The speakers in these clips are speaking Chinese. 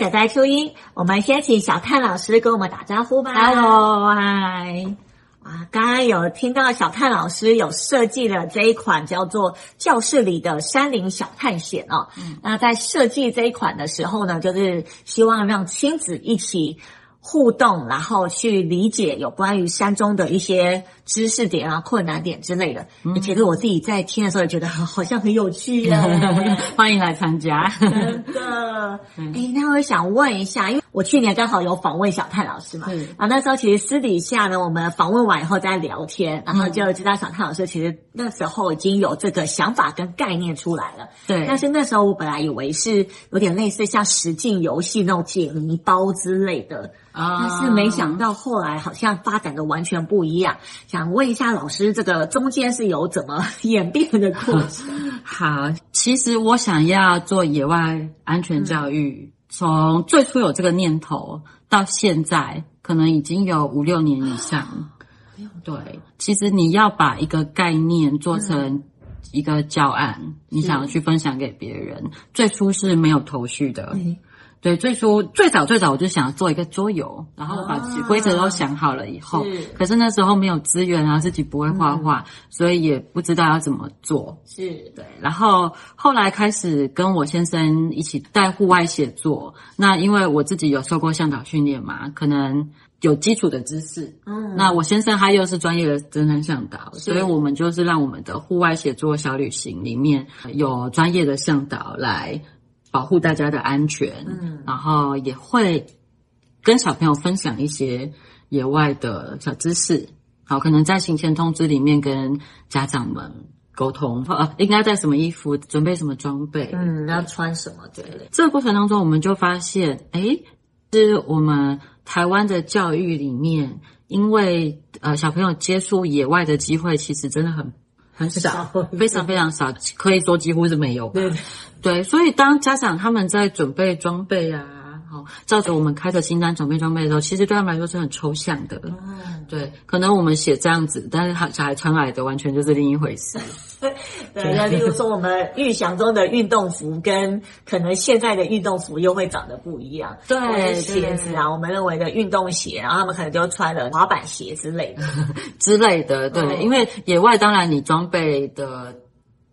仔仔初音。我们先请小探老师跟我们打招呼吧。Hello，嗨。啊，刚刚有听到小探老师有设计了这一款叫做教室里的山林小探险哦。嗯，那在设计这一款的时候呢，就是希望让亲子一起。互动，然后去理解有关于山中的一些知识点啊、困难点之类的。嗯，其实我自己在听的时候也觉得好像很有趣呀，欢迎来参加。真的，哎，那我想问一下，因为我去年刚好有访问小泰老师嘛，啊，那时候其实私底下呢，我们访问完以后在聊天，然后就知道小泰老师其实那时候已经有这个想法跟概念出来了。对，但是那时候我本来以为是有点类似像实境游戏那种解谜包之类的。啊但是没想到后来好像发展的完全不一样，想问一下老师，这个中间是有怎么 演变的过程？好，其实我想要做野外安全教育，从最初有这个念头到现在，可能已经有五六年以上。对，其实你要把一个概念做成一个教案，你想要去分享给别人，最初是没有头绪的。对，最初最早最早我就想做一个桌游，然后把规则都想好了以后，是可是那时候没有资源啊，自己不会画画，嗯、所以也不知道要怎么做。是对，然后后来开始跟我先生一起带户外写作，那因为我自己有受过向导训练嘛，可能有基础的知识。嗯，那我先生他又是专业的登山向导，所以我们就是让我们的户外写作小旅行里面有专业的向导来。保护大家的安全，嗯，然后也会跟小朋友分享一些野外的小知识。好，可能在行前通知里面跟家长们沟通，呃，应该带什么衣服，准备什么装备，嗯，要穿什么之类的。这个过程当中，我们就发现，诶，是我们台湾的教育里面，因为呃，小朋友接触野外的机会其实真的很。很少，非常非常少，可以说几乎是没有。对，对，所以当家长他们在准备装备啊，好，照着我们开的清单准备装备的时候，其实对他们来说是很抽象的。嗯，对，可能我们写这样子，但是他小孩穿来的完全就是另一回事。对，那例如说我们预想中的运动服跟可能现在的运动服又会长得不一样。对，鞋子啊，我们认为的运动鞋，然后他们可能就穿了滑板鞋之类的 之类的。对，因为野外当然你装备的。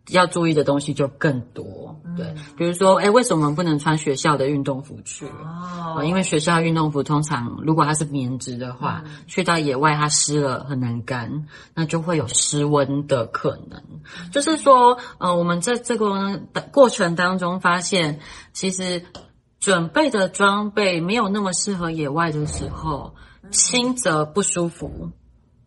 要注意的东西就更多，对，比如说，诶，为什么我们不能穿学校的运动服去？哦，因为学校运动服通常如果它是棉质的话，嗯、去到野外它湿了很难干，那就会有失温的可能。嗯、就是说，呃，我们在这个过程当中发现，其实准备的装备没有那么适合野外的时候，轻则不舒服，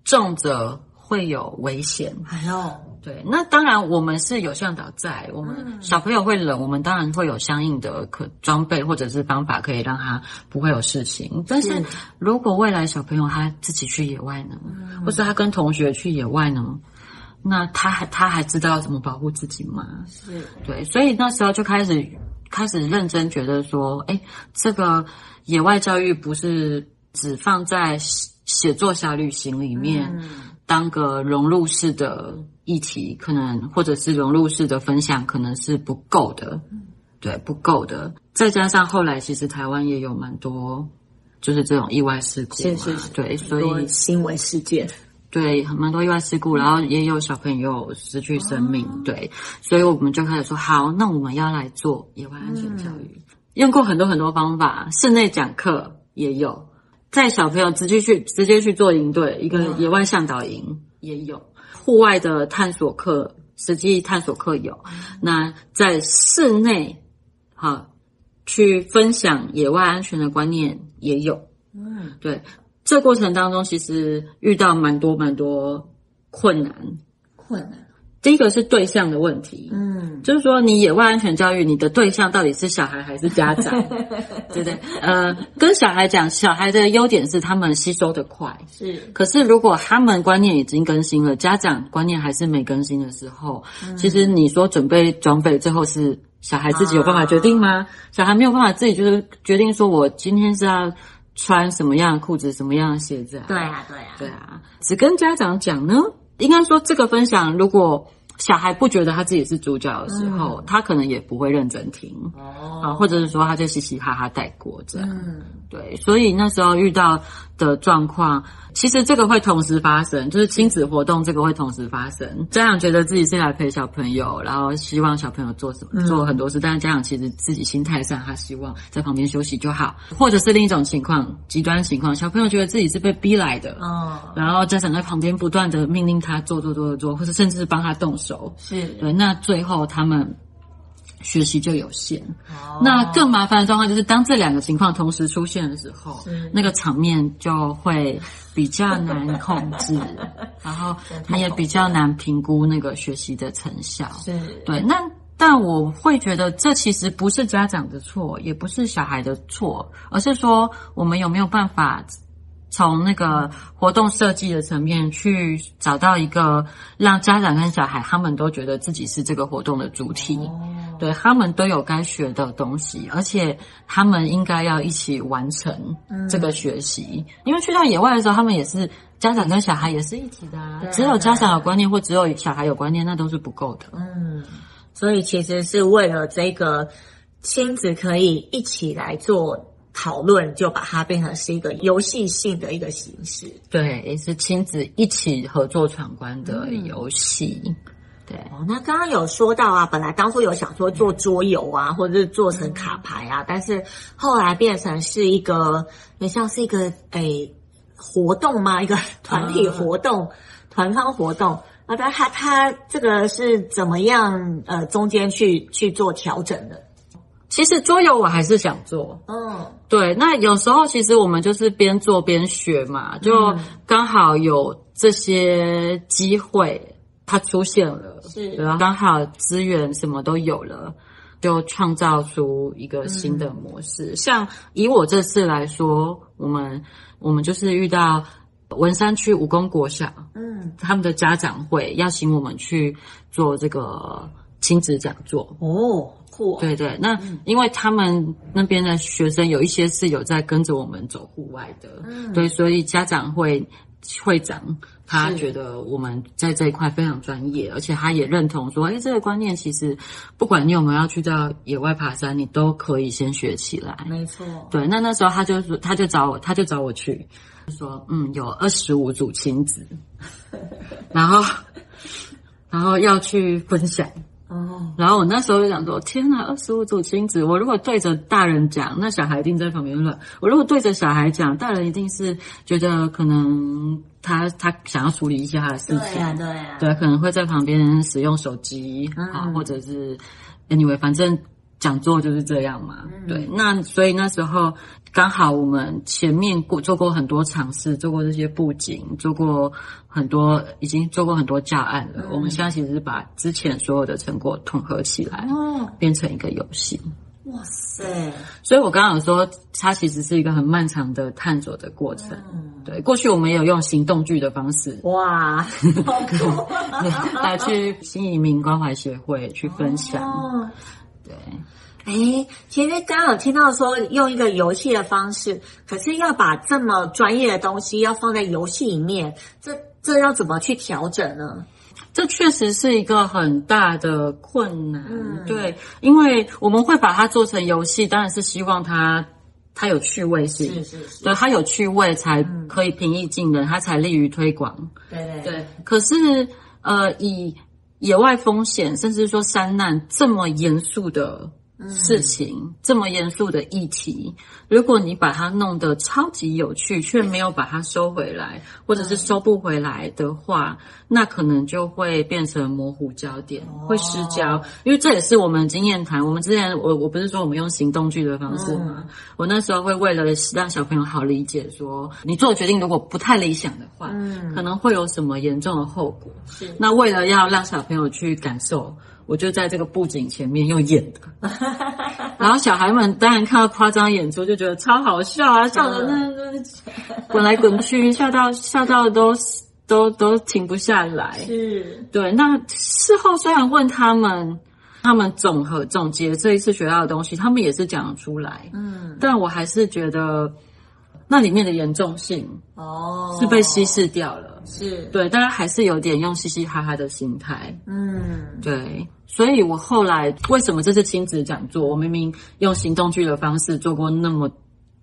重则会有危险。哎呦！对，那当然我们是有向导在，我们小朋友会冷，我们当然会有相应的可装备或者是方法可以让他不会有事情。但是如果未来小朋友他自己去野外呢，嗯、或者他跟同学去野外呢，那他还他还知道要怎么保护自己吗？是对，所以那时候就开始开始认真觉得说，哎，这个野外教育不是只放在写作小旅行里面。嗯当个融入式的议题，可能或者是融入式的分享，可能是不够的，对，不够的。再加上后来，其实台湾也有蛮多，就是这种意外事故，是是是，对，所以新闻事件，对，蛮多意外事故，然后也有小朋友失去生命，哦、对，所以我们就开始说，好，那我们要来做野外安全教育，嗯、用过很多很多方法，室内讲课也有。带小朋友直接去直接去做营队，一个野外向导营也有，户外的探索课、实际探索课有。那在室内，好去分享野外安全的观念也有。嗯，对，这过程当中其实遇到蛮多蛮多困难，困难。第一个是对象的问题，嗯，就是说你野外安全教育，你的对象到底是小孩还是家长，对不对？呃，跟小孩讲，小孩的优点是他们吸收的快，是。可是如果他们观念已经更新了，家长观念还是没更新的时候，嗯、其实你说准备装备，最后是小孩自己有办法决定吗？啊、小孩没有办法自己就是决定说，我今天是要穿什么样的裤子，什么样的鞋子啊？对啊，对啊，对啊，只跟家长讲呢？应该说，这个分享如果小孩不觉得他自己是主角的时候，嗯、他可能也不会认真听哦，啊，或者是说他就嘻嘻哈哈带过这样。嗯，对，所以那时候遇到的状况，其实这个会同时发生，就是亲子活动这个会同时发生。家长觉得自己是来陪小朋友，然后希望小朋友做什么做很多事，嗯、但是家长其实自己心态上，他希望在旁边休息就好，或者是另一种情况，极端情况，小朋友觉得自己是被逼来的，嗯，然后家长在旁边不断的命令他做做做做做，或者甚至是帮他动手。是对，那最后他们学习就有限。哦，那更麻烦的状况就是，当这两个情况同时出现的时候，那个场面就会比较难控制，然后你也比较难评估那个学习的成效。是对，那但我会觉得这其实不是家长的错，也不是小孩的错，而是说我们有没有办法。从那个活动设计的层面去找到一个让家长跟小孩他们都觉得自己是这个活动的主体，对，他们都有该学的东西，而且他们应该要一起完成这个学习。因为去到野外的时候，他们也是家长跟小孩也是一起的啊，只有家长有观念或只有小孩有观念，那都是不够的。嗯，所以其实是为了这个亲子可以一起来做。讨论就把它变成是一个游戏性的一个形式，对，也是亲子一起合作闯关的游戏。嗯、对，哦，那刚刚有说到啊，本来当初有想说做桌游啊，或者是做成卡牌啊，嗯、但是后来变成是一个，也像是一个诶、欸、活动吗？一个团体活动、嗯、团方活动。那他他他这个是怎么样？呃，中间去去做调整的？其实桌游我还是想做，嗯，对。那有时候其实我们就是边做边学嘛，就刚好有这些机会它出现了，是，然后刚好资源什么都有了，就创造出一个新的模式。嗯、像以我这次来说，我们我们就是遇到文山区武功国小，嗯，他们的家长会邀请我们去做这个亲子讲座，哦。对对，那因为他们那边的学生有一些是有在跟着我们走户外的，嗯，对，所以家长会会长他觉得我们在这一块非常专业，而且他也认同说，哎，这个观念其实不管你有没有要去到野外爬山，你都可以先学起来。没错，对，那那时候他就说，他就找我，他就找我去，就说，嗯，有二十五组亲子，然后然后要去分享。哦，然后我那时候就想说，天哪，二十五组亲子，我如果对着大人讲，那小孩一定在旁边乱；我如果对着小孩讲，大人一定是觉得可能他他想要处理一些他的事情，对啊，对啊，对，可能会在旁边使用手机啊，嗯、或者是 anyway，反正讲座就是这样嘛。嗯、对，那所以那时候。刚好我们前面过做过很多尝试，做过这些布景，做过很多，已经做过很多教案了。嗯、我们现在其实是把之前所有的成果统合起来，哦，变成一个游戏。哇塞！所以我刚刚有说，它其实是一个很漫长的探索的过程。嗯、对，过去我们也有用行动剧的方式，哇，来去新移民关怀协会去分享。哦、对。哎，其实刚刚有听到说用一个游戏的方式，可是要把这么专业的东西要放在游戏里面，这这要怎么去调整呢？这确实是一个很大的困难。嗯，对，因为我们会把它做成游戏，当然是希望它它有趣味性，是是是，对，它有趣味才可以平易近人，它才利于推广。对对对。可是呃，以野外风险，甚至说山难这么严肃的。事情这么严肃的议题，如果你把它弄得超级有趣，却没有把它收回来，或者是收不回来的话，那可能就会变成模糊焦点，会失焦。因为这也是我们经验谈。我们之前，我我不是说我们用行动剧的方式吗？我那时候会为了让小朋友好理解，说你做决定如果不太理想的话，可能会有什么严重的后果。是。那为了要让小朋友去感受。我就在这个布景前面用演的，然后小孩们当然看到夸张演出就觉得超好笑啊，笑的那那 滚来滚去，笑到笑到都都都停不下来。是，对。那事后虽然问他们，他们总和总结这一次学到的东西，他们也是讲出来。嗯，但我还是觉得那里面的严重性哦是被稀释掉了，是对，大家还是有点用嘻嘻哈哈的心态，嗯，对，所以我后来为什么这次亲子讲座，我明明用行动剧的方式做过那么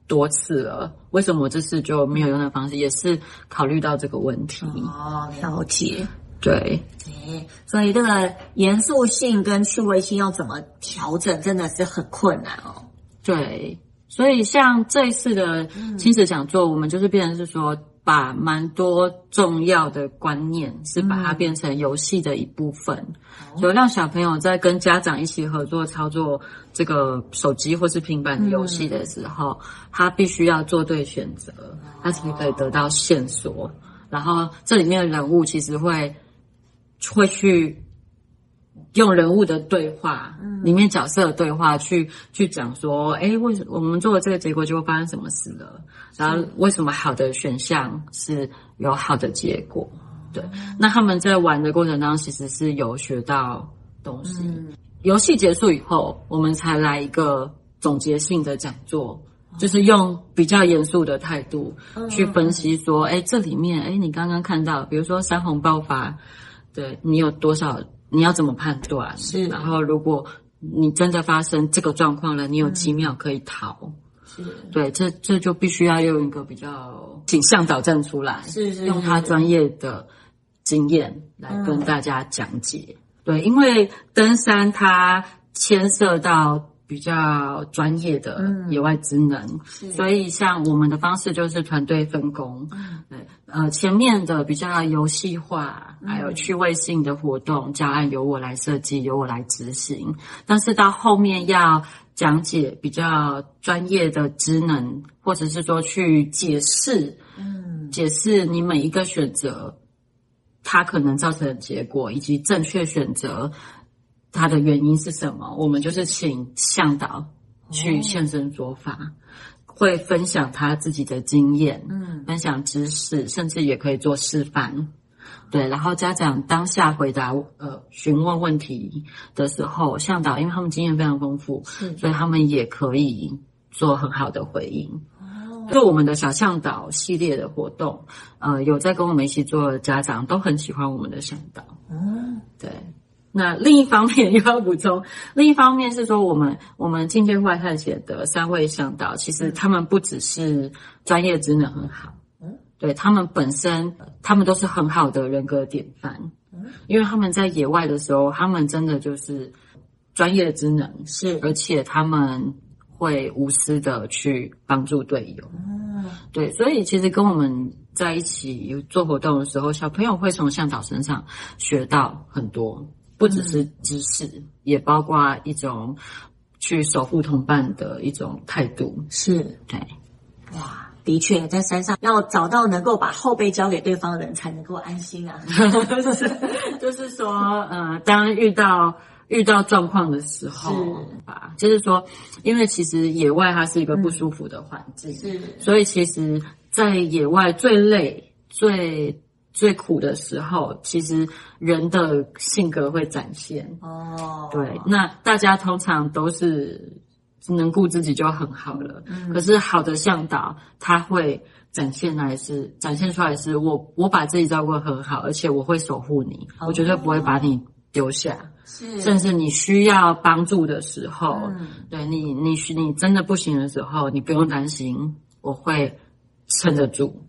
多次了，为什么我这次就没有用那方式？也是考虑到这个问题。哦，了解。对，对，所以这个严肃性跟趣味性要怎么调整，真的是很困难哦。对。所以，像这一次的亲子讲座，嗯、我们就是变成是说，把蛮多重要的观念是把它变成游戏的一部分，就、嗯、让小朋友在跟家长一起合作操作这个手机或是平板的游戏的时候，嗯、他必须要做对选择，他才可以得到线索。然后，这里面的人物其实会会去。用人物的对话，嗯，里面角色的对话去去讲说，哎，为什么我们做了这个结果就会发生什么事了？然后为什么好的选项是有好的结果？对，那他们在玩的过程当中，其实是有学到东西。嗯，游戏结束以后，我们才来一个总结性的讲座，就是用比较严肃的态度去分析说，哎，这里面，哎，你刚刚看到，比如说山洪爆发，对你有多少？你要怎么判断？是，然后如果你真的发生这个状况了，你有几秒可以逃？嗯、是，对，这这就必须要用一个比较请向导站出来，是，是是，用他专业的经验来跟大家讲解。嗯、对，因为登山它牵涉到。比较专业的野外职能，嗯、所以像我们的方式就是团队分工。嗯、对，呃，前面的比较游戏化，还有趣味性的活动，教案由我来设计，由我来执行。但是到后面要讲解比较专业的职能，或者是说去解释，嗯，解释你每一个选择，它可能造成的结果，以及正确选择。它的原因是什么？我们就是请向导去现身说法，哦、会分享他自己的经验，嗯，分享知识，甚至也可以做示范。对，然后家长当下回答呃询问问题的时候，向导因为他们经验非常丰富，是所以他们也可以做很好的回应。哦，就我们的小向导系列的活动，呃，有在跟我们一起做的家长都很喜欢我们的向导。嗯，对。那另一方面 又要补充，另一方面是说，我们我们进阶户外探险的三位向导，其实他们不只是专业职能很好，嗯，对他们本身，他们都是很好的人格典范，嗯，因为他们在野外的时候，他们真的就是专业职能是，而且他们会无私的去帮助队友，嗯，对，所以其实跟我们在一起做活动的时候，小朋友会从向导身上学到很多。不只是知识，嗯、也包括一种去守护同伴的一种态度。是，对，哇，的确，在山上要找到能够把后背交给对方的人，才能够安心啊。就是，就是说，呃，当遇到遇到状况的时候，是吧？就是说，因为其实野外它是一个不舒服的环境，嗯、是，所以其实，在野外最累、最最苦的时候，其实人的性格会展现哦。对，那大家通常都是能顾自己就很好了。嗯，可是好的向导他会展现来是展现出来是我我把自己照顾得很好，而且我会守护你，哦，我绝对不会把你丢下。是，甚至你需要帮助的时候，嗯，对你你你真的不行的时候，你不用担心，我会撑得住。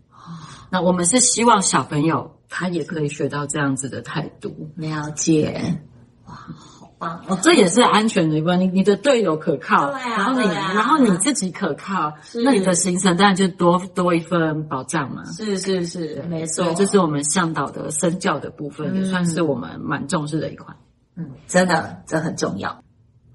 那我们是希望小朋友他也可以学到这样子的态度，了解。哇，好棒！哦，这也是安全的一关。你你的队友可靠，对啊，然后你，啊、然后你自己可靠，那你的行程当然就多多一份保障嘛。是是是，没错，这是我们向导的身教的部分，嗯、也算是我们蛮重视的一块。嗯，真的，这很重要。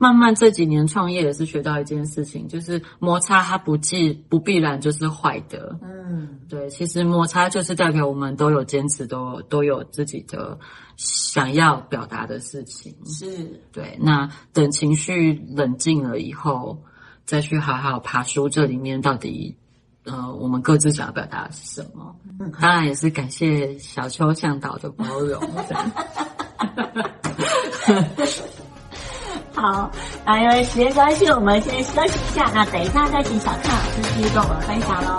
慢慢这几年创业也是学到一件事情，就是摩擦它不既不必然就是坏的。嗯，对，其实摩擦就是代表我们都有坚持，都都有自己的想要表达的事情。是，对。那等情绪冷静了以后，再去好好爬梳这里面到底，呃，我们各自想要表达的是什么。嗯，当然也是感谢小邱向导的包容。好，那因为时间关系，我们先休息一下。那等一下再请小蔡老师继续跟我们分享喽。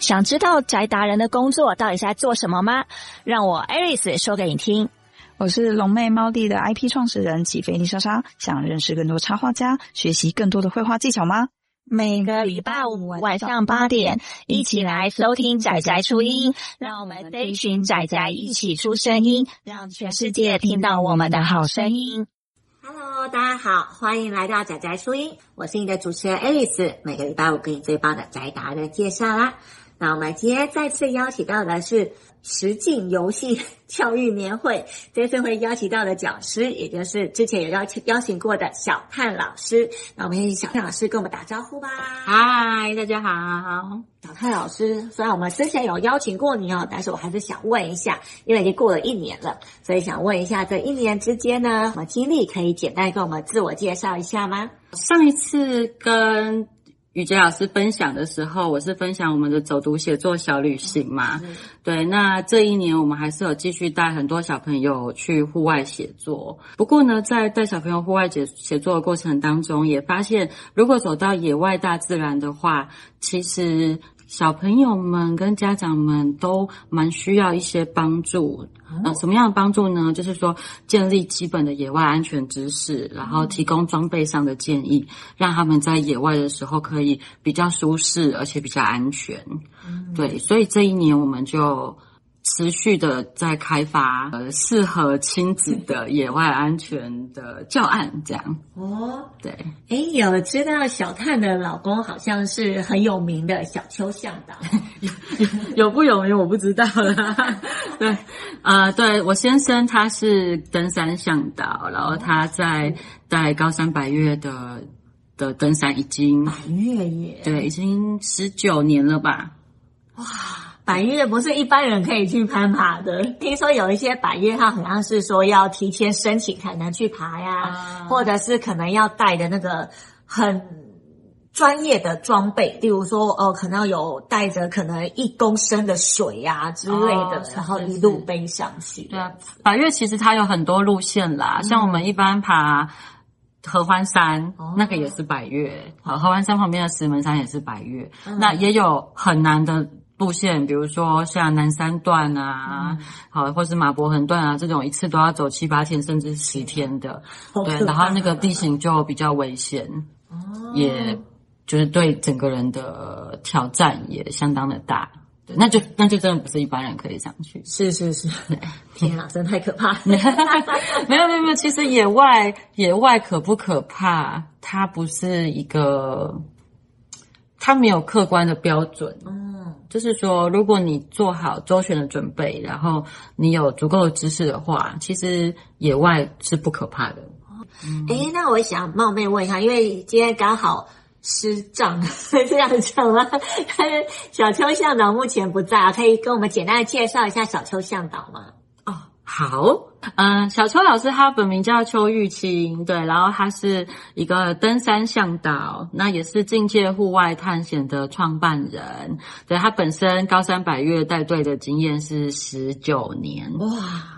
想知道宅达人的工作到底是在做什么吗？让我 Aris 说给你听。我是龙妹猫弟的 IP 创始人起飞丽莎莎，想认识更多插画家，学习更多的绘画技巧吗？每个礼拜五晚上八点，一起来收听仔仔出音，让我们这一群宅宅一起出声音，让全世界听到我们的好声音。Hello，大家好，欢迎来到仔仔出音，我是你的主持人 Alice，每个礼拜五给你最棒的宅达人介绍啦。那我们今天再次邀请到的是实境游戏 教育年会，这次会邀请到的讲师，也就是之前有邀请邀请过的小探老师。那我们请小探老师跟我们打招呼吧。嗨，大家好。小探老师，虽然我们之前有邀请过你哦，但是我还是想问一下，因为已经过了一年了，所以想问一下，这一年之间呢，什么经历可以简单跟我们自我介绍一下吗？上一次跟雨杰老师分享的时候，我是分享我们的走读写作小旅行嘛。对，那这一年我们还是有继续带很多小朋友去户外写作。不过呢，在带小朋友户外写写作的过程当中，也发现如果走到野外大自然的话，其实。小朋友们跟家长们都蛮需要一些帮助，呃，什么样的帮助呢？就是说建立基本的野外安全知识，然后提供装备上的建议，让他们在野外的时候可以比较舒适，而且比较安全。对，所以这一年我们就。持续的在开发呃适合亲子的野外安全的教案，这样。哦，对，哎，有知道小探的老公好像是很有名的小丘向导，有不有名我不知道啦。对，啊、呃，对我先生他是登山向导，然后他在在高山百岳的的登山已经百岳耶，对，已经十九年了吧，哇。百越不是一般人可以去攀爬的，听说有一些百越，它好像是说要提前申请才能去爬呀，啊、或者是可能要带的那个很专业的装备，例如说哦，可能要有带着可能一公升的水呀、啊、之类的，哦、然后一路背上去。对啊，百越其实它有很多路线啦，嗯、像我们一般爬合欢山，哦、那个也是百越，好，合欢山旁边的石门山也是百越，嗯、那也有很难的。路线，比如说像南山段啊，嗯、好，或是马博横段啊，这种一次都要走七八天，甚至十天的，对，然后那个地形就比较危险，哦，也就是对整个人的挑战也相当的大，对，那就那就真的不是一般人可以上去，是是是，天啊，真的太可怕了，没有没有没有，其实野外野外可不可怕？它不是一个，它没有客观的标准，嗯。就是说，如果你做好周全的准备，然后你有足够的知识的话，其实野外是不可怕的。嗯，诶，那我想冒昧问一下，因为今天刚好师长是 这样讲吗？小邱向导目前不在，可以跟我们简单的介绍一下小邱向导吗？哦，好。嗯，小邱老师他本名叫邱玉清，对，然后他是一个登山向导，那也是境界户外探险的创办人。对，他本身高山百岳带队的经验是十九年，哇，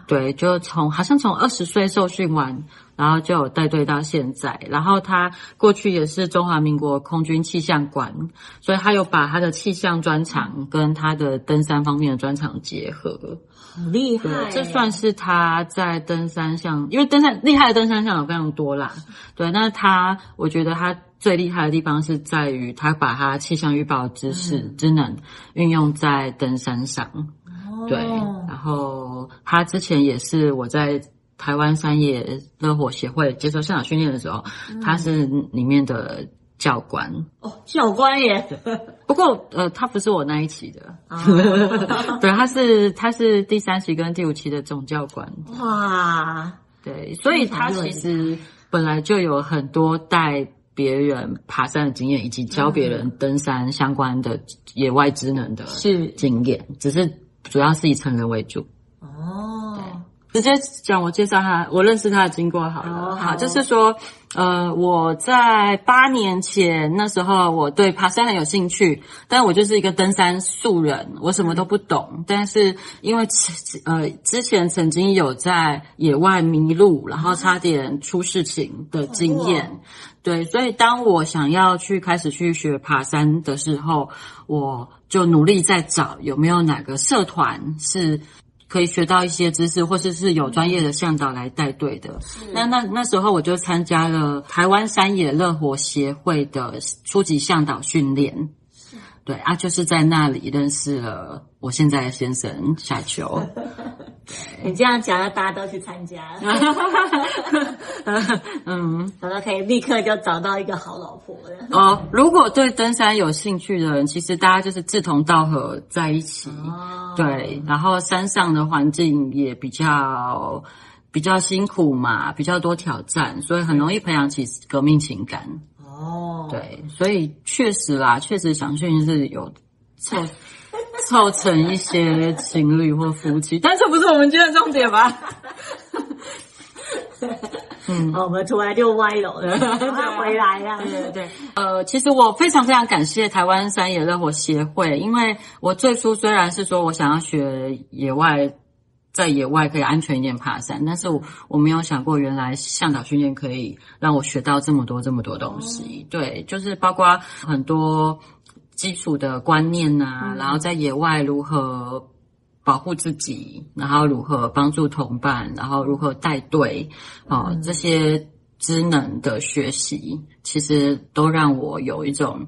对，就从好像从二十岁受训完，然后就有带队到现在。然后他过去也是中华民国空军气象馆，所以他有把他的气象专长跟他的登山方面的专长结合。很厉害，这算是他在登山项，因为登山厉害的登山项有非常多啦。对，那他我觉得他最厉害的地方是在于他把他气象预报知识、嗯、知能运用在登山上。哦、对，然后他之前也是我在台湾山野热火协会接受现场训练的时候，嗯、他是里面的。教官哦，教官耶。不过呃，他不是我那一期的，啊、对，他是他是第三期跟第五期的总教官。哇，对，所以他其实本来就有很多带别人爬山的经验，以及教别人登山相关的野外职能的是经验，是只是主要是以成人为主。哦，对，直接讲我介绍他，我认识他的经过好了。好，就是说。呃，我在八年前那时候，我对爬山很有兴趣，但我就是一个登山素人，我什么都不懂。但是因为呃之前曾经有在野外迷路，然后差点出事情的经验，对，所以当我想要去开始去学爬山的时候，我就努力在找有没有哪个社团是。可以学到一些知识，或者是，是有专业的向导来带队的。那那那时候我就参加了台湾山野乐活协会的初级向导训练。对啊，就是在那里认识了我现在的先生小球。你这样讲，大家都去参加，嗯，然后可以立刻就找到一个好老婆的。哦，如果对登山有兴趣的人，其实大家就是志同道合在一起。哦，对，然后山上的环境也比较比较辛苦嘛，比较多挑战，所以很容易培养起革命情感。哦，对，所以确实啦，确实想训是有凑凑成一些情侣或夫妻，但这不是我们今天的重点吧？嗯，我们突然就歪楼了，快回来了。对对对，呃，其实我非常非常感谢台湾山野乐活协会，因为我最初虽然是说我想要学野外。在野外可以安全一点爬山，但是我我没有想过，原来向导训练可以让我学到这么多这么多东西。对，就是包括很多基础的观念啊，然后在野外如何保护自己，然后如何帮助同伴，然后如何带队，哦，这些知能的学习，其实都让我有一种。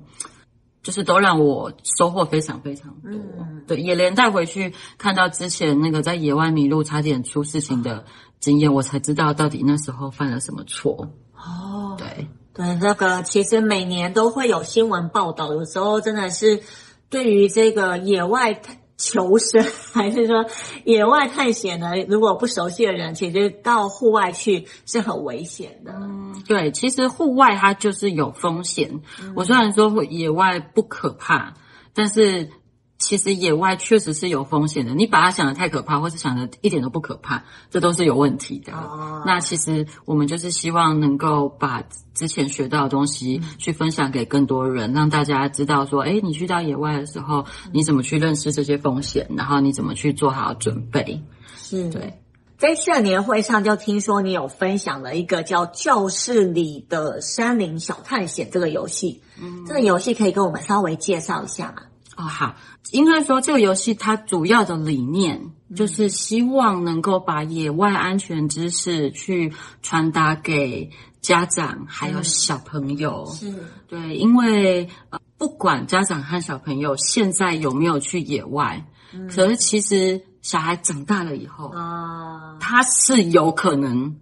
就是都让我收获非常非常多，嗯、对，也连带回去看到之前那个在野外迷路差点出事情的经验，我才知道到底那时候犯了什么错。哦，对对，那个其实每年都会有新闻报道，有时候真的是对于这个野外。求生还是说野外探险呢？如果不熟悉的人，其实到户外去是很危险的。嗯，对，其实户外它就是有风险。嗯，我虽然说野外不可怕，但是。其实野外确实是有风险的，你把它想的太可怕，或是想的一点都不可怕，这都是有问题的。哦、那其实我们就是希望能够把之前学到的东西去分享给更多人，嗯、让大家知道说，哎，你去到野外的时候，你怎么去认识这些风险，然后你怎么去做好准备。是对，在社年会上就听说你有分享了一个叫《教室里的山林小探险》这个游戏，嗯，这个游戏可以跟我们稍微介绍一下吗？哦，好，应该说这个游戏它主要的理念就是希望能够把野外安全知识去传达给家长还有小朋友。是，对，因为呃，不管家长和小朋友现在有没有去野外，嗯，可是其实小孩长大了以后啊，他是有可能。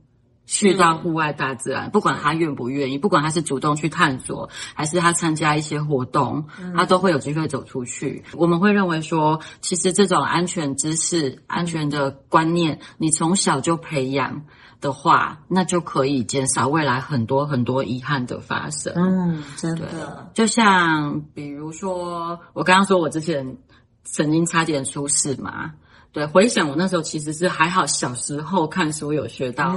去到户外大自然，不管他愿不愿意，不管他是主动去探索，还是他参加一些活动，他都会有机会走出去。我们会认为说，其实这种安全知识、安全的观念，你从小就培养的话，那就可以减少未来很多很多遗憾的发生。嗯，真的。就像比如说，我刚刚说我之前曾经差点出事嘛。对，回想我那时候其实是还好，小时候看书有学到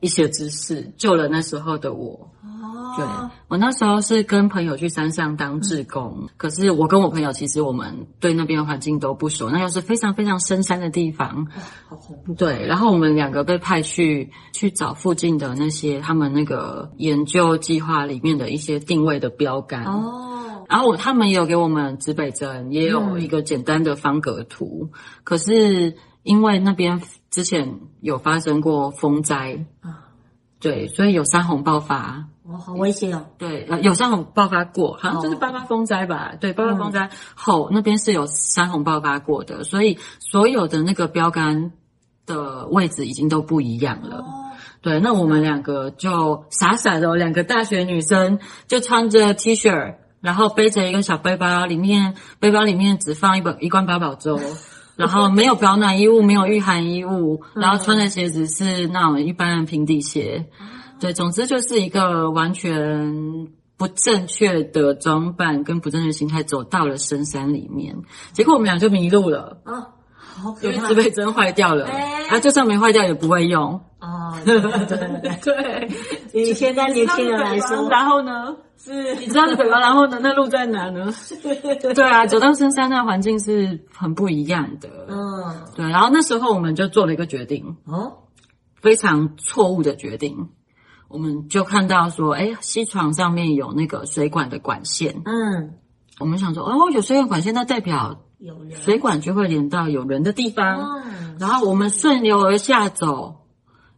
一些知识，欸、救了那时候的我。哦，对，我那时候是跟朋友去山上当志工，嗯、可是我跟我朋友其实我们对那边的环境都不熟，那又是非常非常深山的地方，好恐怖。对，然后我们两个被派去去找附近的那些他们那个研究计划里面的一些定位的标杆。哦。然后他们也有给我们指北针，也有一个简单的方格图。嗯、可是因为那边之前有发生过风灾啊，对，所以有山洪爆发。哦，好危险哦！对，有山洪爆发过，好像就是八八风灾吧？哦、对，八八风灾后、嗯、那边是有山洪爆发过的，所以所有的那个标杆的位置已经都不一样了。哦、对，那我们两个就傻傻的，两个大学女生就穿着 T 恤。然后背着一个小背包，里面背包里面只放一本一罐八宝粥，然后没有保暖衣物，没有御寒衣物，然后穿的鞋子是那种一般的平底鞋，对，总之就是一个完全不正确的装扮跟不正确的心态，走到了深山里面，结果我们俩就迷路了。啊，好可怕，因为指北针坏掉了，啊，就算没坏掉也不会用。哦，对对对对，以现在年轻人来说，然后呢？是，你知道是北方，然后呢？那路在哪呢？对啊，走到深山那环境是很不一样的。嗯，对。然后那时候我们就做了一个决定，哦，非常错误的决定。我们就看到说，哎，西床上面有那个水管的管线。嗯，我们想说，哦，有水管管线，那代表水管就会连到有人的地方。嗯，然后我们顺流而下走，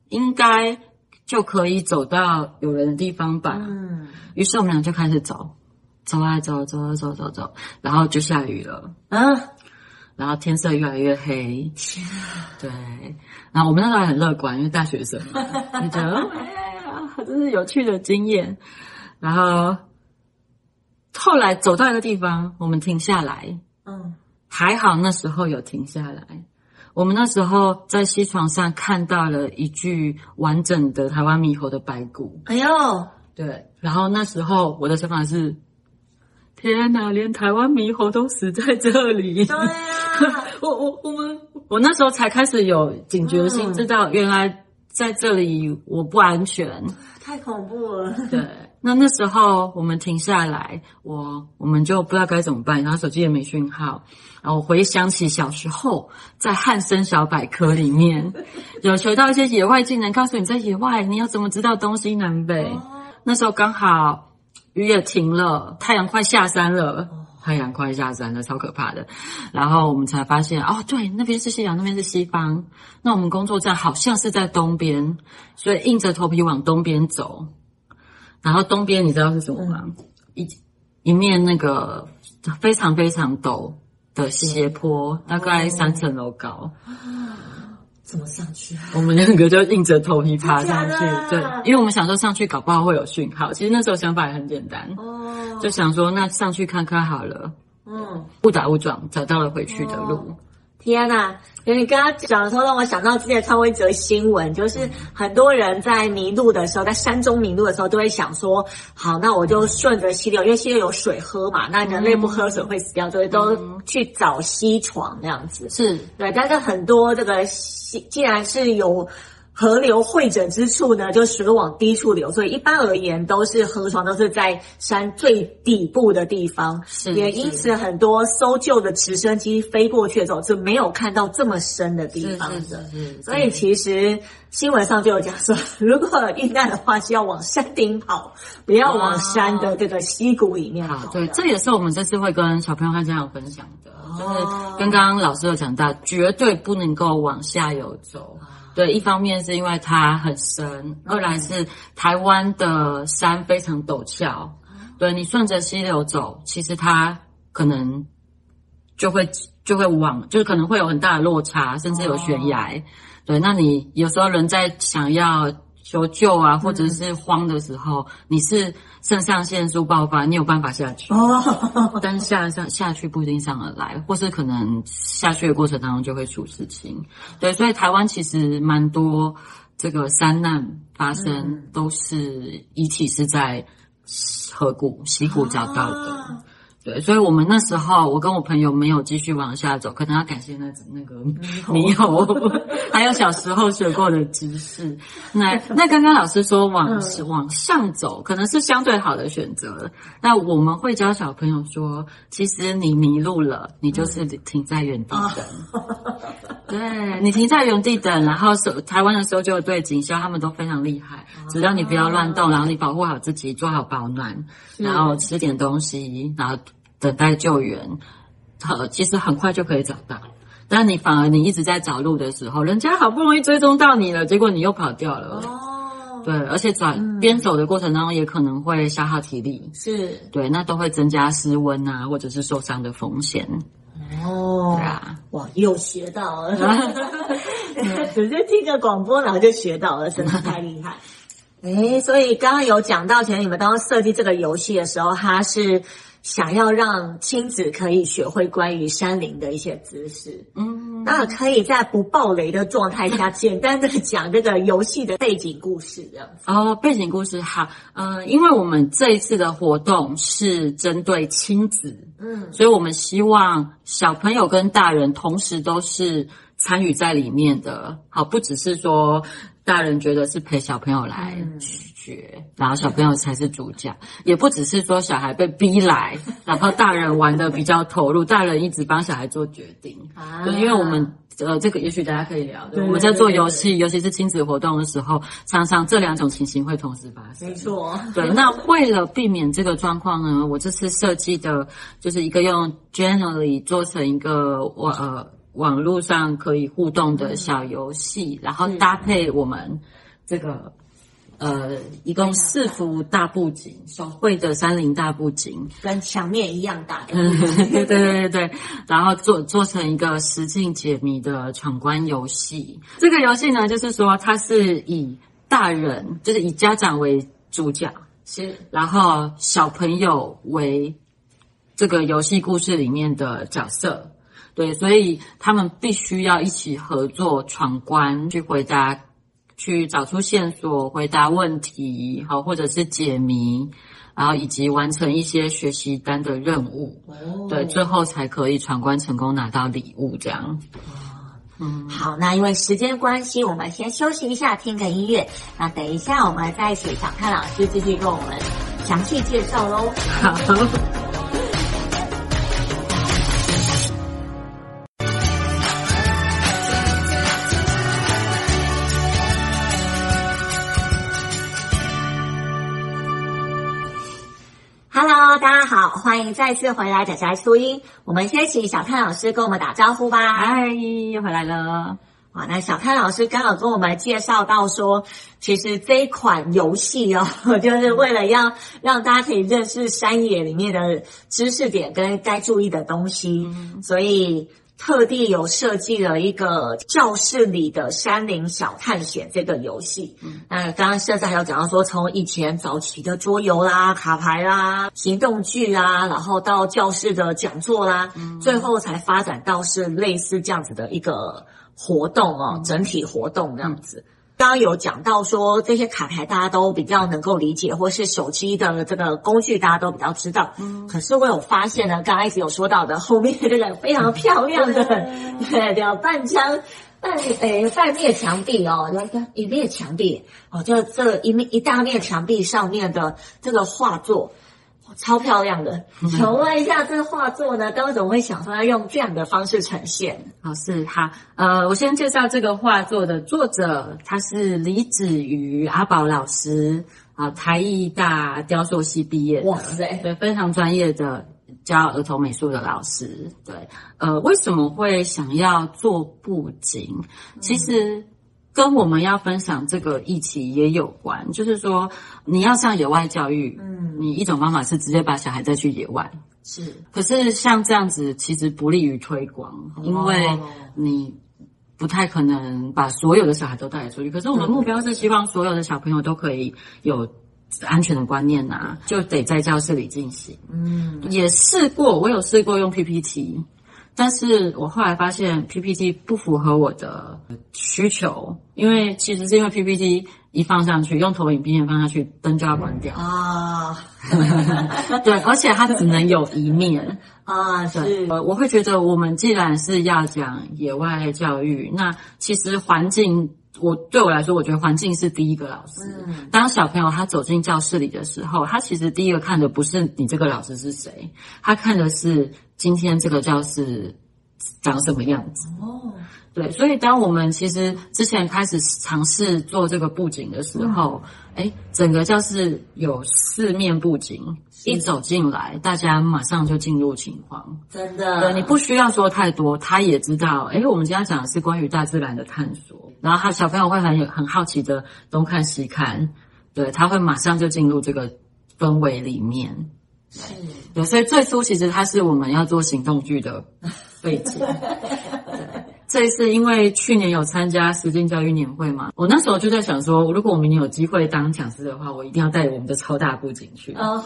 应该。就可以走到有人的地方吧。嗯，于是我们俩就开始走，走啊走，走啊走，走走，然后就下雨了。嗯，然后天色越来越黑。天啊！对，然后我们那时候还很乐观，因为大学生嘛，就觉得哎呀，真是有趣的经验。然后后来走到一个地方，我们停下来。嗯，还好那时候有停下来。我们那时候在西床上看到了一具完整的台湾猕猴的白骨。哎呦，对。然后那时候我的想法是：天哪，连台湾猕猴都死在这里。对啊，我我我们我那时候才开始有警觉性，嗯、知道原来在这里我不安全。太恐怖了。对。那那时候我们停下来，我我们就不知道该怎么办，然后手机也没讯号。然后我回想起小时候在汉森小百科里面有学到一些野外技能，告诉你在野外你要怎么知道东西南北。那时候刚好雨也停了，太阳快下山了，太阳快下山了，超可怕的。然后我们才发现，哦，对，那边是西洋，那边是西方。那我们工作站好像是在东边，所以硬着头皮往东边走。然后东边你知道是什么吗？一一面那个非常非常陡的斜坡，大概三层楼高。怎么上去？我们两个就硬着头皮爬上去。对，因为我们想说上去搞不好会有讯号。其实那时候想法也很简单，哦就想说那上去看看好了。嗯，误打误撞找到了回去的路。天呐，因为你刚刚讲的时候，让我想到之前看过一则新闻，就是很多人在迷路的时候，在山中迷路的时候，都会想说，好，那我就顺着溪流，因为溪流有水喝嘛，那人类不喝水会死掉，所以都去找溪床那样子。是对，但是很多这个溪，既然是有。河流汇整之处呢，就水往低处流，所以一般而言都是河床都是在山最底部的地方，是也因此很多搜救的直升机飞过去的时候是没有看到这么深的地方的。所以其实新闻上就有讲说，如果遇难的话是要往山顶跑，不要往山的这个溪谷里面跑。对，这也是我们这次会跟小朋友和家长分享的，就是跟刚刚老师有讲到，绝对不能够往下游走。对，一方面是因为它很深，二来是台湾的山非常陡峭。对，你顺着溪流走，其实它可能就会就会往，就是可能会有很大的落差，甚至有悬崖。对，那你有时候人在想要求救啊，或者是慌的时候，你是。肾上腺素爆发，你有办法下去哦，但是下上下去不一定上得来，或是可能下去的过程当中就会出事情。对，所以台湾其实蛮多这个山难发生，嗯、都是遗体是在河谷、溪谷找到的。啊对，所以我们那时候，我跟我朋友没有继续往下走，可能要感谢那那个猕猴，还有小时候学过的知识。那那刚刚老师说往往上走，可能是相对好的选择。那我们会教小朋友说，其实你迷路了，你就是停在原地等。对，你停在原地等，然后是台湾的搜救队警消他们都非常厉害，只要你不要乱动，然后你保护好自己，做好保暖，然后吃点东西，然后。等待救援，好，其实很快就可以找到。但你反而你一直在找路的时候，人家好不容易追踪到你了，结果你又跑掉了。哦，对，而且转边走的过程当中也可能会消耗体力。是，对，那都会增加失温啊，或者是受伤的风险。哦，哇，又学到了，直接听个广播然后就学到了，真的太厉害。哎，所以刚刚有讲到，其实你们当时设计这个游戏的时候，它是。想要让亲子可以学会关于山林的一些知识，嗯，那可以在不暴雷的状态下，简单的讲这个游戏的背景故事，这样子。哦，背景故事好，呃，因为我们这一次的活动是针对亲子，嗯，所以我们希望小朋友跟大人同时都是参与在里面的。好，不只是说大人觉得是陪小朋友来学，嗯、然后小朋友才是主角，也不只是说小孩被逼来，然后大人玩的比较投入，大人一直帮小孩做决定。啊，因为我们。呃，这个也许大家可以聊。对，我们在做游戏，尤其是亲子活动的时候，常常这两种情形会同时发生。没错。对，那为了避免这个状况呢，我这次设计的就是一个用 Generally 做成一个网呃网络上可以互动的小游戏，然后搭配我们这个。呃，一共四幅大布景，手绘的山林大布景，跟墙面一样大。的，对对对对，然后做做成一个实境解谜的闯关游戏。这个游戏呢，就是说它是以大人，就是以家长为主角，是，然后小朋友为这个游戏故事里面的角色。对，所以他们必须要一起合作闯关，去回答。去找出线索，回答问题，好，或者是解谜，然后以及完成一些学习单的任务，哦、对，最后才可以闯关成功拿到礼物，这样。嗯，好，那因为时间关系，我们先休息一下，听个音乐。那等一下，我们再请小看老师继续跟我们详细介绍喽。好。欢迎再次回来仔仔初音。我们先请小看老师跟我们打招呼吧。嗨，又回来了。好，那小看老师刚好跟我们介绍到说，其实这一款游戏哦，就是为了要让大家可以认识山野里面的知识点跟该注意的东西，嗯、所以。特地有设计了一个教室里的山林小探险这个游戏。嗯，那刚刚现在还有讲到说，从以前早期的桌游啦、卡牌啦、行动剧啦，然后到教室的讲座啦，嗯，最后才发展到是类似这样子的一个活动哦，嗯，整体活动这样子。刚刚有讲到说，这些卡牌大家都比较能够理解，或是手机的这个工具大家都比较知道。嗯，可是我有发现呢，刚刚一直有说到的后面这个非常漂亮的，对，叫半张半诶半面墙壁哦，一面墙壁哦，就这一面一大面墙壁上面的这个画作。超漂亮的，请问一下，这个画作呢，当时怎么会想说要用这样的方式呈现？好，是好，呃，我先介绍这个画作的作者，他是李子瑜阿宝老师啊，台艺大雕塑系毕业的，哇塞，对，非常专业的教儿童美术的老师。对，呃，为什么会想要做布景？其实。跟我们要分享这个议题也有关，就是说你要上野外教育，嗯，你一种方法是直接把小孩带去野外，是。可是像这样子其实不利于推广，因为你不太可能把所有的小孩都带出去。可是我们目标是希望所有的小朋友都可以有安全的观念呐，就得在教室里进行。嗯，也试过，我有试过用 PPT。但是我后来发现 PPT 不符合我的需求，因为其实是因为 PPT 一放上去，用投影片放上去，灯就要关掉啊。对，而且它只能有一面 啊。是，我会觉得我们既然是要讲野外教育，那其实环境。我对我来说，我觉得环境是第一个老师。嗯，当小朋友他走进教室里的时候，他其实第一个看的不是你这个老师是谁，他看的是今天这个教室长什么样子。哦，对，所以当我们其实之前开始尝试做这个布景的时候，哎、嗯，整个教室有四面布景。一走进来，大家马上就进入情况，真的。对，你不需要说太多，他也知道。哎，我们今天讲的是关于大自然的探索，然后他小朋友会很有很好奇的东看西看，对，他会马上就进入这个氛围里面。是，对，所以最初其实他是我们要做行动剧的背景。对。这一次因为去年有参加实境教育年会嘛，我那时候就在想说，如果我明年有机会当讲师的话，我一定要带我们的超大布景去。哦，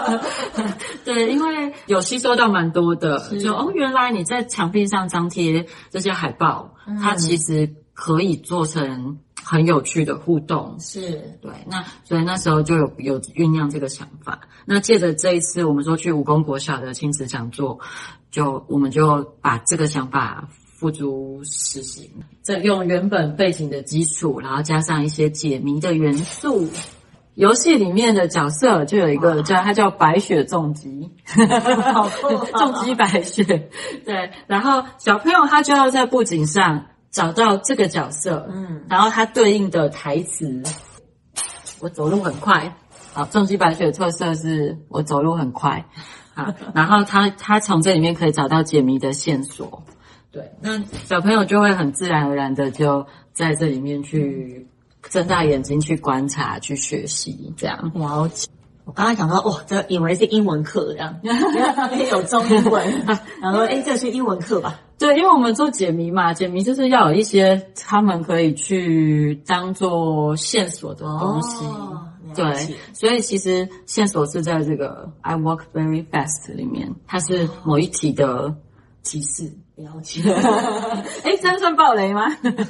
对，因为有吸收到蛮多的，就哦，原来你在墙壁上张贴这些海报，嗯，它其实可以做成很有趣的互动。是对，那所以那时候就有有酝酿这个想法。那借着这一次我们说去武功国小的亲子讲座，就我们就把这个想法。付诸实行。再用原本背景的基础，然后加上一些解谜的元素。游戏里面的角色就有一个叫他叫白雪重击，重击白雪。对，然后小朋友他就要在布景上找到这个角色，嗯，然后他对应的台词。我走路很快，好，重击白雪的特色是我走路很快，好，然后他他从这里面可以找到解谜的线索。对，那小朋友就会很自然而然的就在这里面去。睁大眼睛去观察、去学习，这样。了解。我刚才想到，哇，这以为是英文课这样，因为上面有中英文，然后说，哎，这是英文课吧？对，因为我们做解谜嘛，解谜就是要有一些他们可以去当做线索的东西。哦、对，所以其实线索是在这个 I Walk Very Fast 里面，它是某一题的提示。了解，哎，这样算暴雷吗？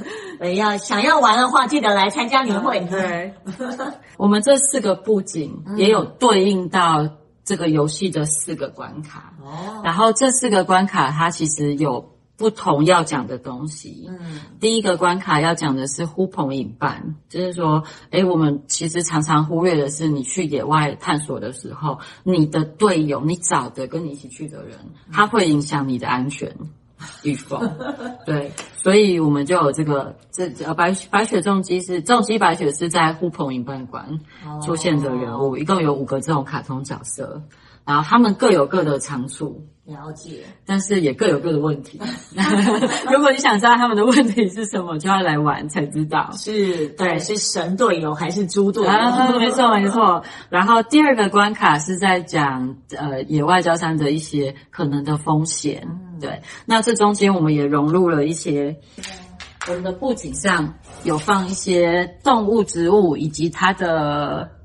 要想要玩的话，记得来参加年会。对，我们这四个布景也有对应到这个游戏的四个关卡。哦，然后这四个关卡它其实有不同要讲的东西。嗯，第一个关卡要讲的是呼朋引伴，就是说，哎，我们其实常常忽略的是，你去野外探索的时候，你的队友，你找的跟你一起去的人，他会影响你的安全。预防，对，所以我们就有这个这呃白白雪重击是重击白雪是在呼朋引伴馆出现的人物，一共有五个这种卡通角色，然后他们各有各的长处。了解，但是也各有各的问题。如果你想知道他们的问题是什么，就要来玩才知道。是，对，是神队友还是猪队友？啊，没错，没错。然后第二个关卡是在讲呃野外交山的一些可能的风险。嗯、对，那这中间我们也融入了一些，我们的布景上有放一些动物、植物以及它的。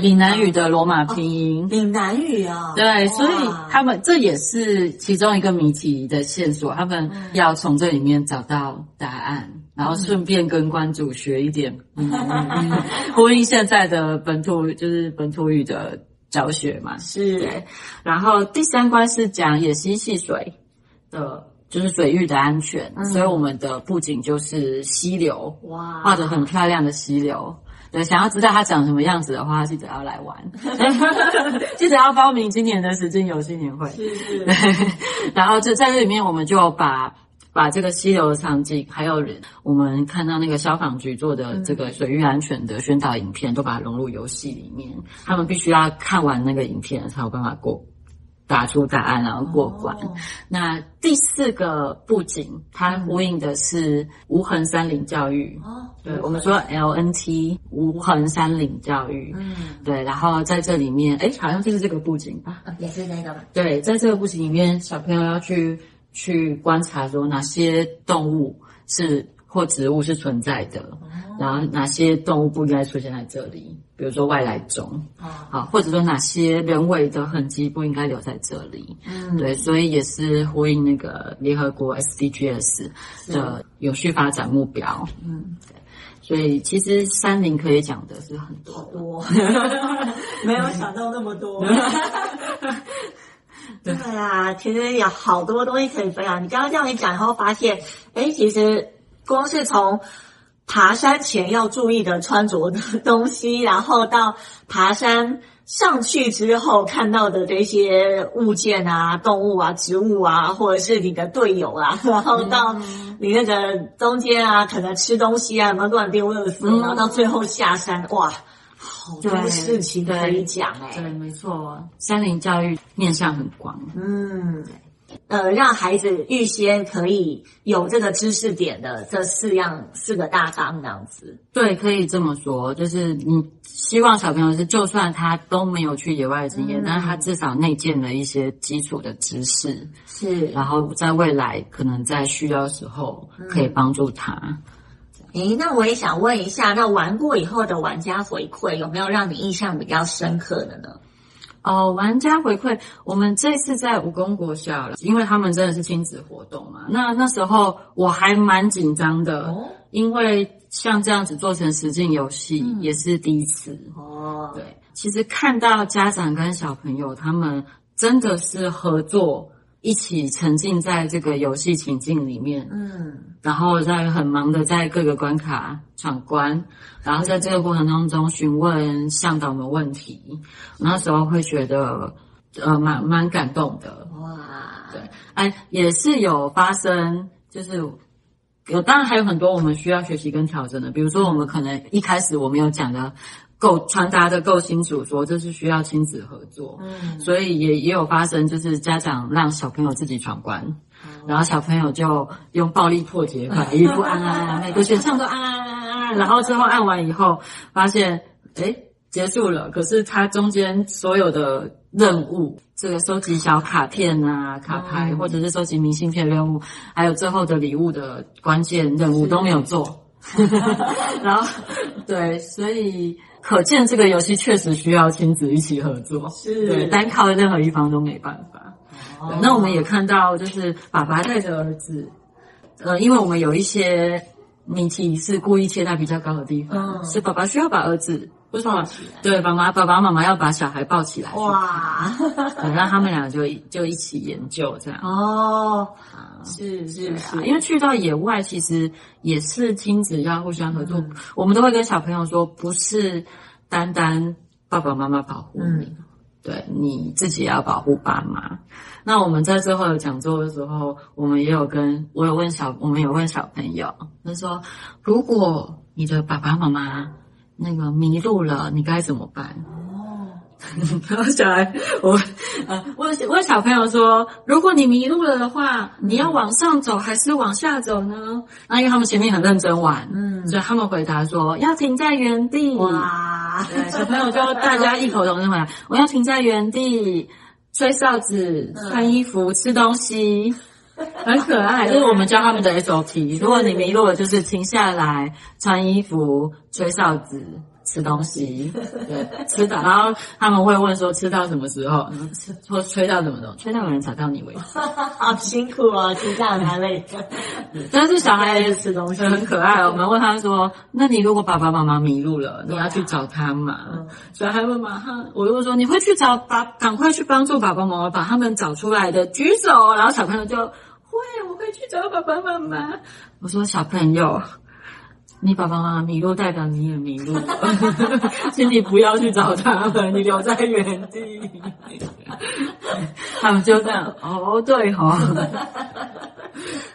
闽南语的罗马拼音，闽、哦、南语啊，对，所以他们这也是其中一个谜题的线索，他们要从这里面找到答案，嗯、然后顺便跟关主学一点，嗯，呼应现在的本土就是本土语的教学嘛，是。然后第三关是讲野溪戏水的，就是水域的安全，嗯、所以我们的布景就是溪流，哇，画得很漂亮的溪流。对，想要知道它长什么样子的话，记得要来玩，记得要报名今年的实境游戏年会。是是。对，然后就在这里面，我们就把把这个溪流的场景，还有我们看到那个消防局做的这个水域安全的宣导影片，都把它融入游戏里面。他们必须要看完那个影片，才有办法过。打出答案，然后过关。哦、那第四个布景，它呼应的是无痕山林教育。哦，对，我们说 LNT 无痕山林教育。嗯，对。然后在这里面，哎，好像就是这个布景吧？也是那个吧？对，在这个布景里面，小朋友要去去观察说哪些动物是或植物是存在的，哦、然后哪些动物不应该出现在这里。比如说外来种，啊，或者说哪些人为的痕迹不应该留在这里，嗯，对，所以也是呼应那个联合国 SDGs 的有序发展目标，嗯，对，所以其实山林可以讲的是很多，好多，没有想到那么多，对啊，其实有好多东西可以分享。你刚刚这样一讲，然后发现，哎，其实光是从爬山前要注意的穿着的东西，然后到爬山上去之后看到的这些物件啊、动物啊、植物啊，或者是你的队友啊，然后到你那个中间啊，可能吃东西啊，什么乱丢垃圾，然后到最后下山，哇，好多事情可以讲哎、欸。对，没错，山林教育面向很广。嗯。呃，让孩子预先可以有这个知识点的这四样四个大纲这样子，对，可以这么说，就是你希望小朋友是，就算他都没有去野外的经验，嗯、但是他至少内建了一些基础的知识，是，然后在未来可能在需要的时候可以帮助他。诶，那我也想问一下，那玩过以后的玩家回馈有没有让你印象比较深刻的呢？哦，玩家回馈，我们这次在武功国小了，因为他们真的是亲子活动嘛。那那时候我还蛮紧张的，哦、因为像这样子做成实境游戏也是第一次。哦，对，其实看到家长跟小朋友他们真的是合作，一起沉浸在这个游戏情境里面，嗯，然后在很忙的在各个关卡闯关，然后在这个过程当中询问向导们问题，那时候会觉得呃蛮蛮感动的，哇，对，哎，也是有发生，就是有当然还有很多我们需要学习跟调整的，比如说我们可能一开始我们有讲的。够传达的够清楚，说这是需要亲子合作，嗯，所以也也有发生，就是家长让小朋友自己闯关，嗯、然后小朋友就用暴力破解法，一步按按按，每个选项都按按按按按，然后最后按完以后发现，诶结束了，可是他中间所有的任务，这个收集小卡片啊、卡牌，嗯、或者是收集明信片任务，还有最后的礼物的关键任务都没有做，然后对，所以。可见这个游戏确实需要亲子一起合作，是。对，单靠任何一方都没办法。哦，那我们也看到，就是爸爸带着儿子，呃，因为我们有一些谜题是故意切在比较高的地方，嗯，是爸爸需要把儿子为什么？对，爸妈爸爸妈妈要把小孩抱起来，哇，然后 他们俩就就一起研究这样。哦，啊，是是是，因为去到野外，其实也是亲子要互相合作。嗯，我们都会跟小朋友说，不是单单爸爸妈妈保护你，嗯，对，你自己也要保护爸妈。那我们在最后的讲座的时候，我们也有跟我有问小，我们有问小朋友，他说，如果你的爸爸妈妈那个迷路了，你该怎么办？哦，然后小孩，我呃问问小朋友说，如果你迷路了的话，你要往上走还是往下走呢？那因为他们前面很认真玩，嗯，所以他们回答说要停在原地。哇，对，小朋友就大家异口同声回答，我要停在原地，吹哨子，穿衣服，吃东西。很可爱，就是我们教他们的 SOP。如果你迷路了，就是停下来，穿衣服，吹哨子，吃东西，对，吃到，然后他们会问说吃到什么时候，吃或吹到什么时候，吹到有人找到你为止。好辛苦哦，听这样蛮累的。但是小孩也吃东西很可爱。我们问他说：“那你如果爸爸妈妈迷路了，你要去找他吗？”小孩会马上，我就会说：“你会去找爸，赶快去帮助爸爸妈妈把他们找出来的，举手。”然后小朋友就。会，我会去找爸爸妈妈。我说小朋友，你爸爸妈妈迷路，代表你也迷路了，请你不要去找他们，你留在原地。他们就这样，哦，对哦，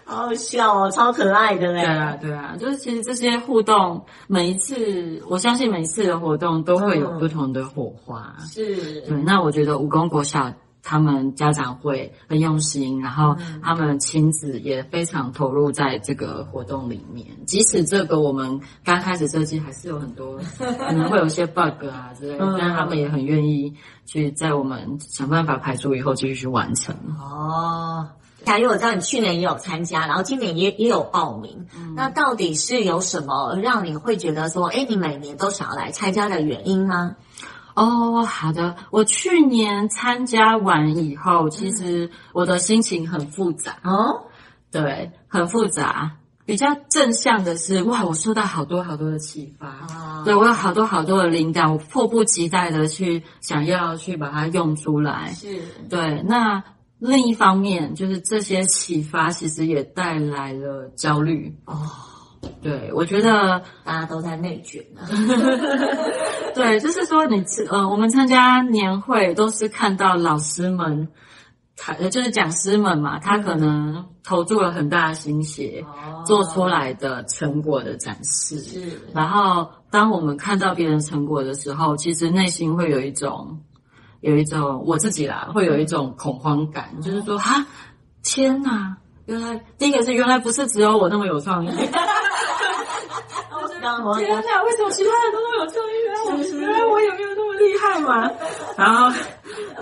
好好笑哦，超可爱的嘞。对啊，对啊，就是其实这些互动，每一次，我相信每一次的活动都会有不同的火花。嗯、是，对。那我觉得武功国小。他们家长会很用心，然后他们亲子也非常投入在这个活动里面。即使这个我们刚开始设计，还是有很多可能会有一些 bug 啊之类的，但他们也很愿意去在我们想办法排除以后继续去完成。哦，假如我知道你去年也有参加，然后今年也也有报名，嗯、那到底是有什么让你会觉得说，哎，你每年都想要来参加的原因吗？哦，好的。我去年参加完以后，其实我的心情很复杂。哦，对，很复杂。比较正向的是，哇，我受到好多好多的启发。哦，对，我有好多好多的灵感，我迫不及待的去想要去把它用出来。是，对。那另一方面，就是这些启发其实也带来了焦虑。哦。对，我觉得大家都在内卷啊。对，就是说你呃，我们参加年会都是看到老师们，他就是讲师们嘛，他可能投注了很大的心血，哦、做出来的成果的展示。是。然后当我们看到别人成果的时候，其实内心会有一种，有一种我自己啦，会有一种恐慌感，嗯、就是说哈，天哪，原来第一个是原来不是只有我那么有创意。天哪！为什么其他人都那么有创意？原来我也没有那么厉害嘛。然后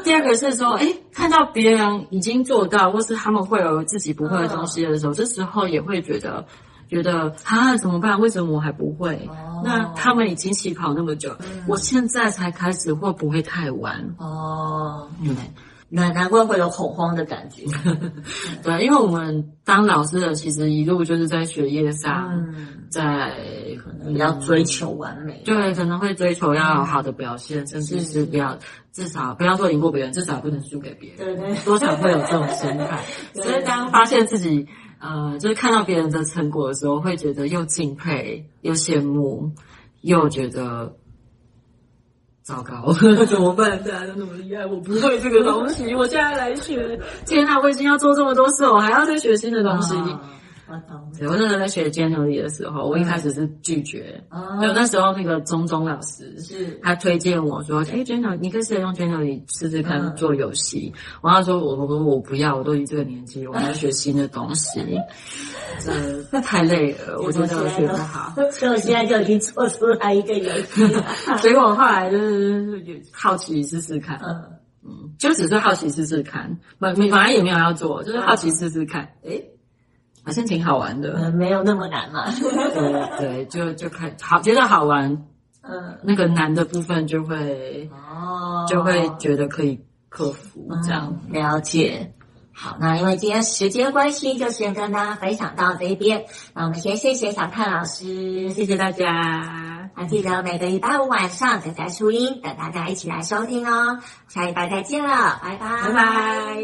第二个是说，哎，看到别人已经做到，或是他们会有自己不会的东西的时候，这时候也会觉得，觉得啊，怎么办？为什么我还不会？那他们已经起跑那么久，我现在才开始，会不会太晚？哦，对。难难怪会有恐慌的感觉。对，因为我们当老师的，其实一路就是在学业上，嗯、在可能要追求完美，对，可能会追求要有好的表现，甚至是不要至少不要说赢过别人，至少不能输给别人。对对，多少会有这种心态。所以当发现自己呃，就是看到别人的成果的时候，会觉得又敬佩又羡慕，又觉得。糟糕，怎么办？大家都那么厉害，我不会这个东西。我现在来学，天哪！我已经要做这么多事，我还要再学新的东西。啊对，我那时候在学坚柔里的时候，我一开始是拒绝。哦。就那时候那个中中老师是，他推荐我说：“哎，坚柔，你可以试着用坚柔里试试看做游戏。”我他说：“我我我不要，我都已这个年纪，我要学新的东西。”呃，那太累了，我觉得我学不好。所以我现在就已经做出来一个游戏。结果后来就是好奇试试看。嗯嗯，就只是好奇试试看，本本来也没有要做，就是好奇试试看。哎。好像挺好玩的，嗯，没有那么难嘛。对对，就就看好，觉得好玩，嗯，那个难的部分就会哦，就会觉得可以克服这样。嗯，了解。好，那因为今天时间关系，就先跟大家分享到这一边。那我们先谢谢小泰老师，谢谢大家。那记得每个礼拜五晚上仔仔初音，等大家一起来收听哦。下礼拜再见了，拜拜，拜拜。